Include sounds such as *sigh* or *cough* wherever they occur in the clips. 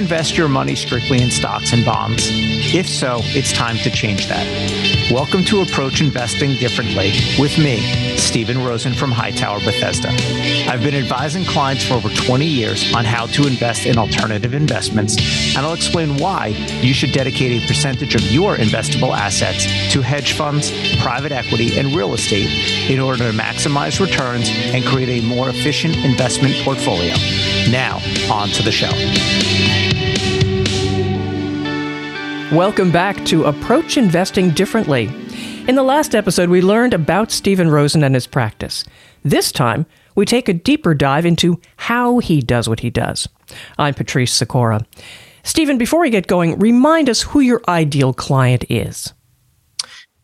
invest your money strictly in stocks and bonds? If so, it's time to change that. Welcome to Approach Investing Differently with me, Stephen Rosen from Hightower Bethesda. I've been advising clients for over 20 years on how to invest in alternative investments, and I'll explain why you should dedicate a percentage of your investable assets to hedge funds, private equity, and real estate in order to maximize returns and create a more efficient investment portfolio. Now, on to the show. Welcome back to Approach Investing Differently. In the last episode, we learned about Stephen Rosen and his practice. This time, we take a deeper dive into how he does what he does. I'm Patrice Sikora. Stephen, before we get going, remind us who your ideal client is.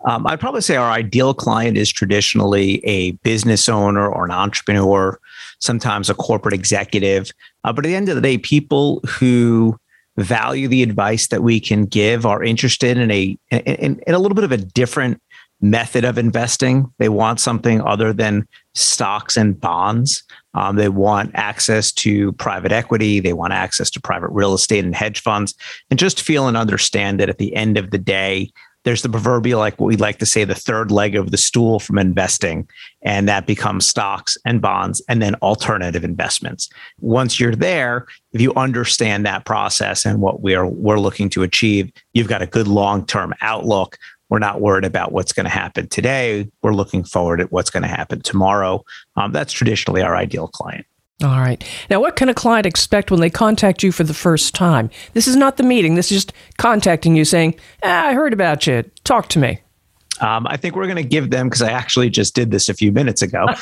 Um, I'd probably say our ideal client is traditionally a business owner or an entrepreneur, sometimes a corporate executive. Uh, but at the end of the day, people who value the advice that we can give are interested in a in, in a little bit of a different method of investing. They want something other than stocks and bonds. Um, they want access to private equity. They want access to private real estate and hedge funds, and just feel and understand that at the end of the day, there's the proverbial, like what we like to say, the third leg of the stool from investing, and that becomes stocks and bonds and then alternative investments. Once you're there, if you understand that process and what we're we're looking to achieve, you've got a good long-term outlook. We're not worried about what's going to happen today. We're looking forward at what's going to happen tomorrow. Um, that's traditionally our ideal client. All right. Now, what can a client expect when they contact you for the first time? This is not the meeting. This is just contacting you saying, ah, I heard about you. Talk to me. Um, I think we're going to give them, because I actually just did this a few minutes ago. *laughs*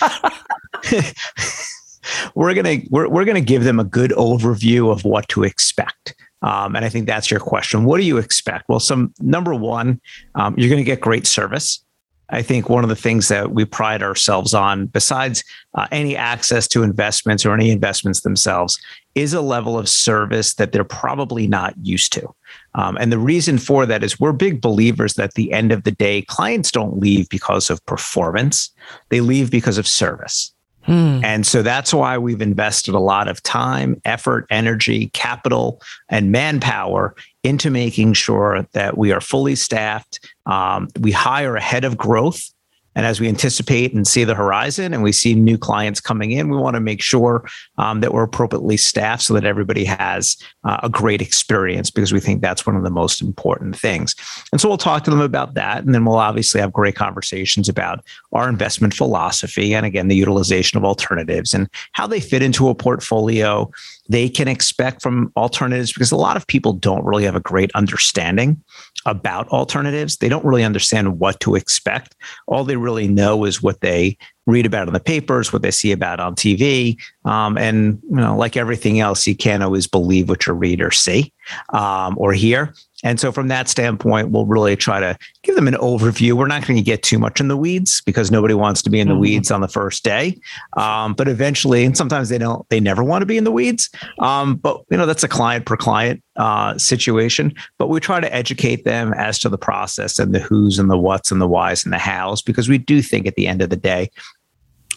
*laughs* we're going to we're, we're going to give them a good overview of what to expect. Um, and I think that's your question. What do you expect? Well, some number one, um, you're going to get great service. I think one of the things that we pride ourselves on, besides uh, any access to investments or any investments themselves, is a level of service that they're probably not used to. Um, and the reason for that is we're big believers that at the end of the day, clients don't leave because of performance, they leave because of service. Hmm. And so that's why we've invested a lot of time, effort, energy, capital, and manpower into making sure that we are fully staffed. Um, we hire ahead of growth and as we anticipate and see the horizon and we see new clients coming in, we want to make sure um, that we're appropriately staffed so that everybody has uh, a great experience because we think that's one of the most important things. And so we'll talk to them about that. And then we'll obviously have great conversations about our investment philosophy and again, the utilization of alternatives and how they fit into a portfolio they can expect from alternatives because a lot of people don't really have a great understanding about alternatives. They don't really understand what to expect. All they really know is what they read about in the papers, what they see about on TV. Um, and, you know, like everything else, you can't always believe what your read or see um, or hear. And so, from that standpoint, we'll really try to give them an overview. We're not going to get too much in the weeds because nobody wants to be in the mm-hmm. weeds on the first day. Um, but eventually, and sometimes they don't, they never want to be in the weeds. Um, but, you know, that's a client per client uh, situation. But we try to educate them as to the process and the who's and the what's and the whys and the hows because we do think at the end of the day,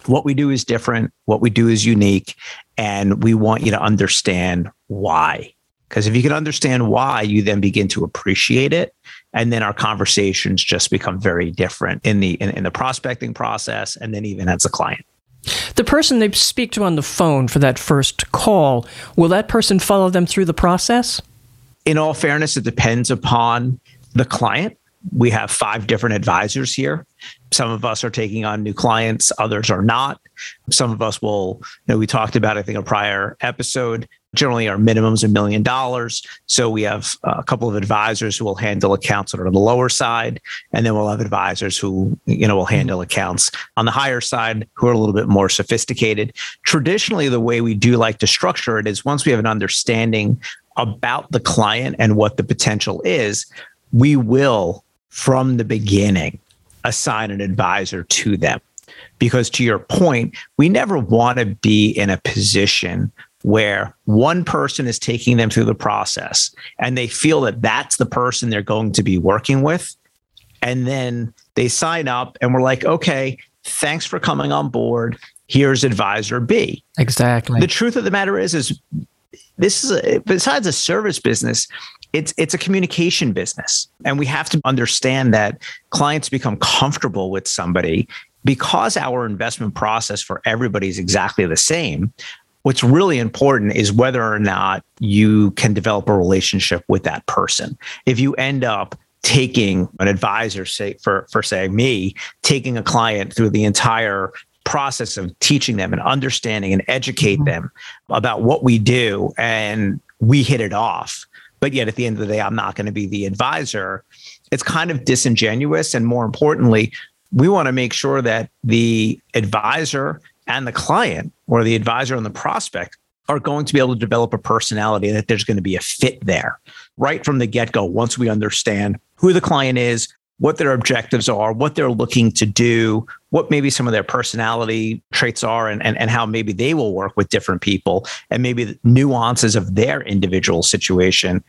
what we do is different, what we do is unique, and we want you to understand why. Because if you can understand why, you then begin to appreciate it. And then our conversations just become very different in the in, in the prospecting process and then even as a client. The person they speak to on the phone for that first call, will that person follow them through the process? In all fairness, it depends upon the client. We have five different advisors here. Some of us are taking on new clients, others are not. Some of us will, you know, we talked about, I think, a prior episode. Generally, our minimums a million dollars. So we have uh, a couple of advisors who will handle accounts that are on the lower side, and then we'll have advisors who, you know, will handle accounts on the higher side who are a little bit more sophisticated. Traditionally, the way we do like to structure it is once we have an understanding about the client and what the potential is, we will, from the beginning, assign an advisor to them. Because to your point, we never want to be in a position where one person is taking them through the process and they feel that that's the person they're going to be working with. And then they sign up and we're like, okay, thanks for coming on board. Here's advisor B. Exactly. The truth of the matter is, is this is a, besides a service business, it's it's a communication business and we have to understand that clients become comfortable with somebody because our investment process for everybody is exactly the same what's really important is whether or not you can develop a relationship with that person if you end up taking an advisor say for for say me taking a client through the entire process of teaching them and understanding and educate mm-hmm. them about what we do and we hit it off but yet at the end of the day i'm not going to be the advisor it's kind of disingenuous and more importantly we want to make sure that the advisor and the client or the advisor and the prospect are going to be able to develop a personality and that there's going to be a fit there right from the get-go once we understand who the client is what their objectives are what they're looking to do what maybe some of their personality traits are and, and, and how maybe they will work with different people and maybe the nuances of their individual situation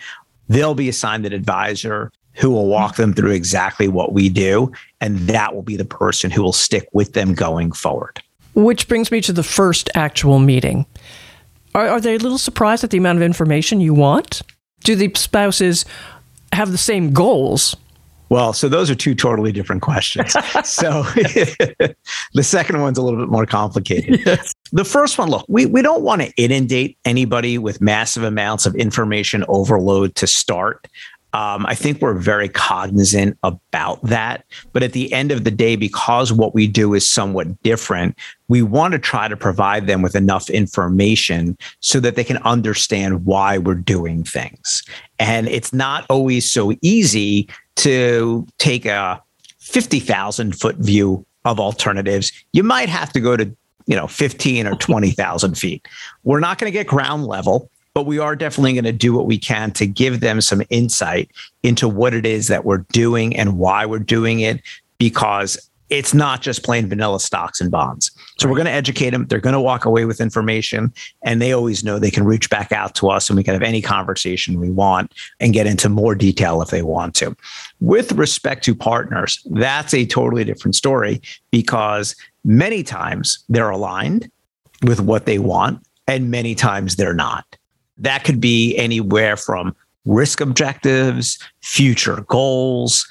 they'll be assigned an advisor who will walk them through exactly what we do and that will be the person who will stick with them going forward which brings me to the first actual meeting are, are they a little surprised at the amount of information you want do the spouses have the same goals well, so those are two totally different questions. *laughs* so *laughs* the second one's a little bit more complicated. Yes. The first one, look, we, we don't want to inundate anybody with massive amounts of information overload to start. Um, I think we're very cognizant about that. But at the end of the day, because what we do is somewhat different, we want to try to provide them with enough information so that they can understand why we're doing things. And it's not always so easy to take a 50,000 foot view of alternatives. You might have to go to you know 15 or 20,000 feet. We're not going to get ground level but we are definitely going to do what we can to give them some insight into what it is that we're doing and why we're doing it because it's not just plain vanilla stocks and bonds. So we're going to educate them. They're going to walk away with information and they always know they can reach back out to us and we can have any conversation we want and get into more detail if they want to. With respect to partners, that's a totally different story because many times they're aligned with what they want and many times they're not. That could be anywhere from risk objectives, future goals,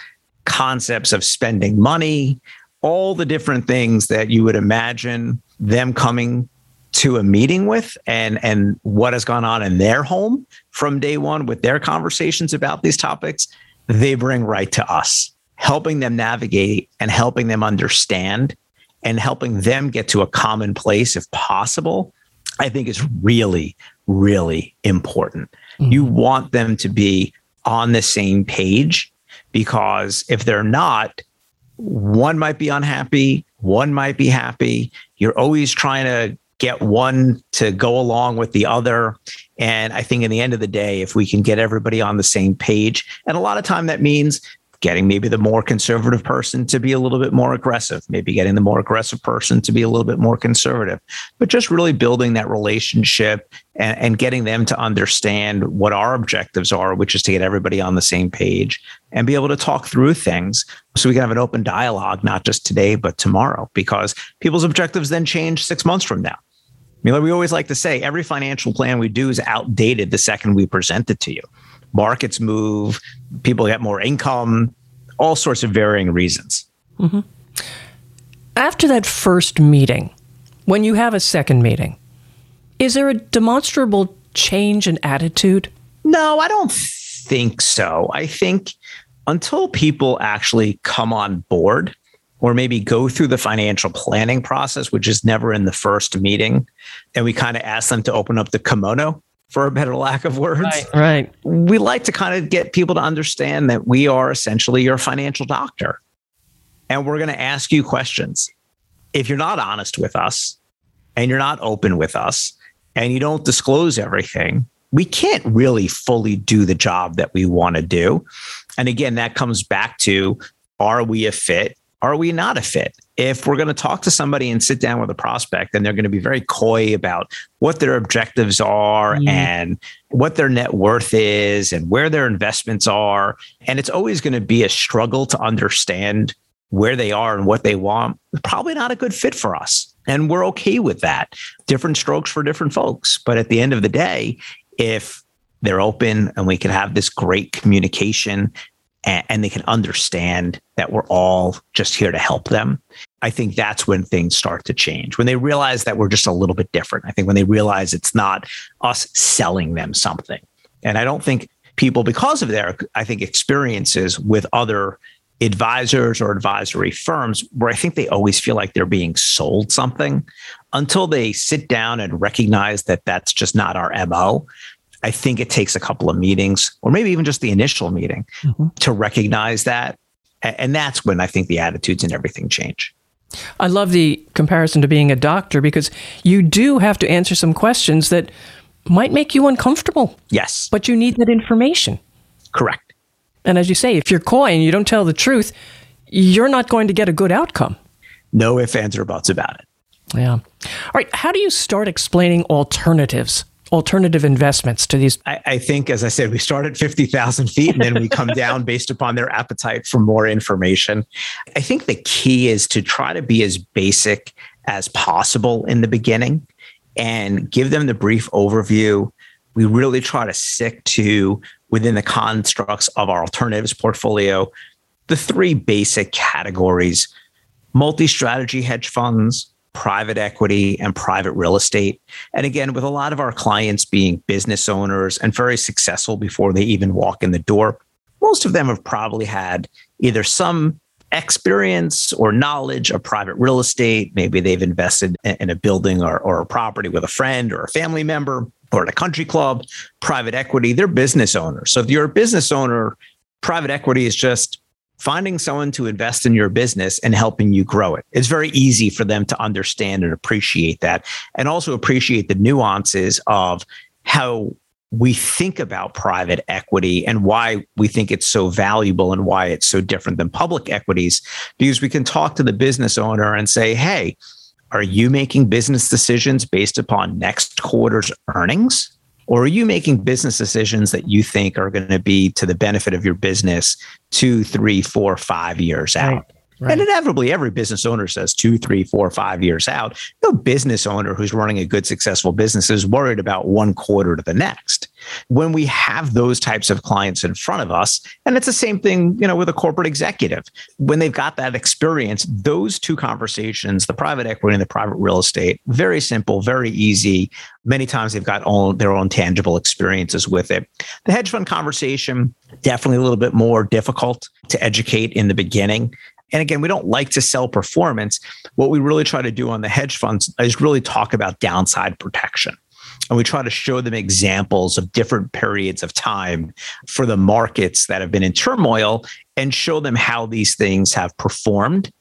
concepts of spending money, all the different things that you would imagine them coming to a meeting with and and what has gone on in their home from day one with their conversations about these topics they bring right to us helping them navigate and helping them understand and helping them get to a common place if possible i think is really really important. Mm-hmm. You want them to be on the same page because if they're not, one might be unhappy, one might be happy. You're always trying to get one to go along with the other. And I think in the end of the day, if we can get everybody on the same page, and a lot of time that means getting maybe the more conservative person to be a little bit more aggressive, maybe getting the more aggressive person to be a little bit more conservative, but just really building that relationship and, and, getting them to understand what our objectives are, which is to get everybody on the same page and be able to talk through things so we can have an open dialogue, not just today, but tomorrow, because people's objectives then change six months from now. I mean, like we always like to say, every financial plan we do is outdated the second we present it to you markets move, people get more income, all sorts of varying reasons. Mm-hmm. After that first meeting, when you have a second meeting, is there a demonstrable change in attitude? No, I don't think so. I think until people actually come on board or maybe go through the financial planning process, which is never in the first meeting, and we kind of ask them to open up the kimono for a better lack of words. Right, right. We like to kind of get people to understand that we are essentially your financial doctor. And we're going to ask you questions. If you're not honest with us and you're not open with us and you don't disclose everything, we can't really fully do the job that we want to do. And again, that comes back to are we a fit? Are we not a fit? If we're going to talk to somebody and sit down with a prospect and they're going to be very coy about what their objectives are mm. and what their net worth is and where their investments are and it's always going to be a struggle to understand where they are and what they want probably not a good fit for us and we're okay with that different strokes for different folks but at the end of the day if they're open and we can have this great communication and, and they can understand that we're all just here to help them. I think that's when things start to change. When they realize that we're just a little bit different. I think when they realize it's not us selling them something. And I don't think people, because of their, I think, experiences with other advisors or advisory firms, where I think they always feel like they're being sold something until they sit down and recognize that that's just not our MO. I think it takes a couple of meetings or maybe even just the initial meeting mm-hmm. to recognize that. And that's when I think the attitudes and everything change. I love the comparison to being a doctor because you do have to answer some questions that might make you uncomfortable. Yes. But you need that information. Correct. And as you say, if you're coy and you don't tell the truth, you're not going to get a good outcome. No ifs, ands, or buts about it. Yeah. All right. How do you start explaining alternatives? Alternative investments to these? I, I, think, as I said, we start at 50,000 feet and then we come *laughs* down based upon their appetite for more information. I think the key is to try to be as basic as possible in the beginning and give them the brief overview. We really try to stick to within the constructs of our alternatives portfolio the three basic categories multi strategy hedge funds, private equity and private real estate. And again, with a lot of our clients being business owners and very successful before they even walk in the door, most of them have probably had either some experience or knowledge of private real estate. Maybe they've invested in a building or, or a property with a friend or a family member or at a country club, private equity, they're business owners. So if you're a business owner, private equity is just finding someone to invest in your business and helping you grow it. It's very easy for them to understand and appreciate that and also appreciate the nuances of how we think about private equity and why we think it's so valuable and why it's so different than public equities because we can talk to the business owner and say, "Hey, are you making business decisions based upon next quarter's earnings?" Or are you making business decisions that you think are going to be to the benefit of your business two, three, four, five years out? Right. Right. And inevitably, every business owner says two, three, four, five years out. No business owner who's running a good, successful business is worried about one quarter to the next. When we have those types of clients in front of us, and it's the same thing, you know, with a corporate executive, when they've got that experience, those two conversations, the private equity and the private real estate, very simple, very easy. Many times they've got all their own tangible experiences with it. The hedge fund conversation, definitely a little bit more difficult to educate in the beginning. And again, we don't like to sell performance. What we really try to do on the hedge funds is really talk about downside protection. And we try to show them examples of different periods of time for the markets that have been in turmoil and show them how these things have performed.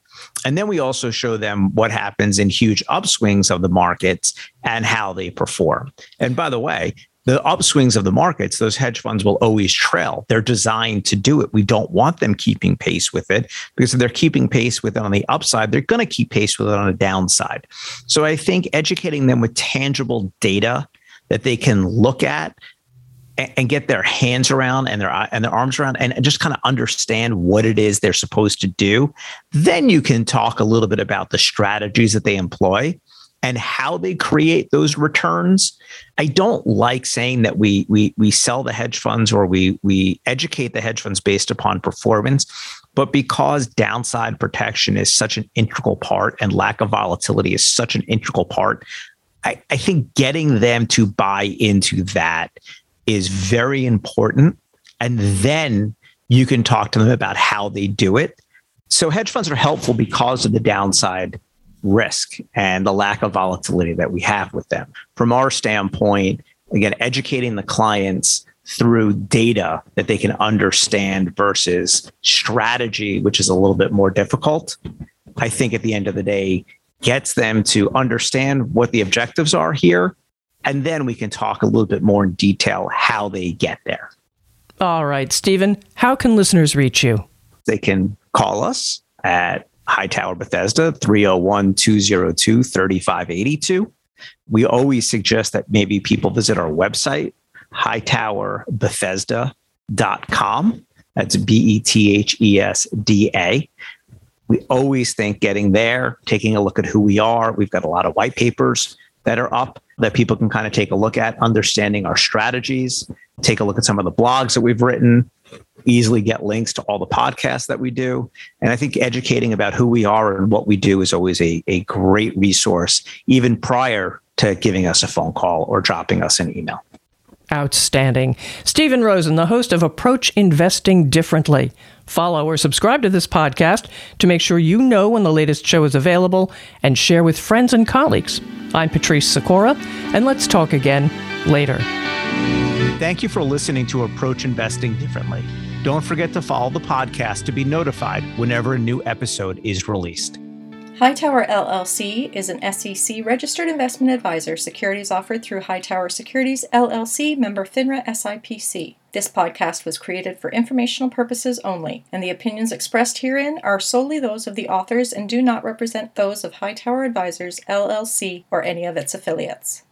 And then we also show them what happens in huge upswings of the markets and how they perform. And by the way, the upswings of the markets, those hedge funds will always trail. They're designed to do it. We don't want them keeping pace with it because if they're keeping pace with it on the upside, they're going to keep pace with it on the downside. So I think educating them with tangible data that they can look at and get their hands around and their and their arms around and just kind of understand what it is they're supposed to do then you can talk a little bit about the strategies that they employ and how they create those returns. I don't like saying that we we we sell the hedge funds or we we educate the hedge funds based upon performance, but because downside protection is such an integral part and lack of volatility is such an integral part, I, I think getting them to buy into that is very important. And then you can talk to them about how they do it. So hedge funds are helpful because of the downside risk and the lack of volatility that we have with them. From our standpoint, again, educating the clients through data that they can understand versus strategy, which is a little bit more difficult, I think at the end of the day gets them to understand what the objectives are here. And then we can talk a little bit more in detail how they get there. All right, Stephen, how can listeners reach you? They can call us at Hightower Bethesda, 301 202 3582. We always suggest that maybe people visit our website, hightowerbethesda.com. That's B E T H E S D A. We always think getting there, taking a look at who we are. We've got a lot of white papers that are up that people can kind of take a look at, understanding our strategies, take a look at some of the blogs that we've written, easily get links to all the podcasts that we do. And I think educating about who we are and what we do is always a, a great resource, even prior to giving us a phone call or dropping us an email. Outstanding. Stephen Rosen, the host of Approach Investing Differently. Follow or subscribe to this podcast to make sure you know when the latest show is available and share with friends and colleagues. I'm Patrice Sikora, and let's talk again later. Thank you for listening to Approach Investing Differently. Don't forget to follow the podcast to be notified whenever a new episode is released. Hightower LLC is an SEC registered investment advisor. Securities offered through Hightower Securities LLC, member FINRA SIPC. This podcast was created for informational purposes only, and the opinions expressed herein are solely those of the authors and do not represent those of Hightower Advisors LLC or any of its affiliates.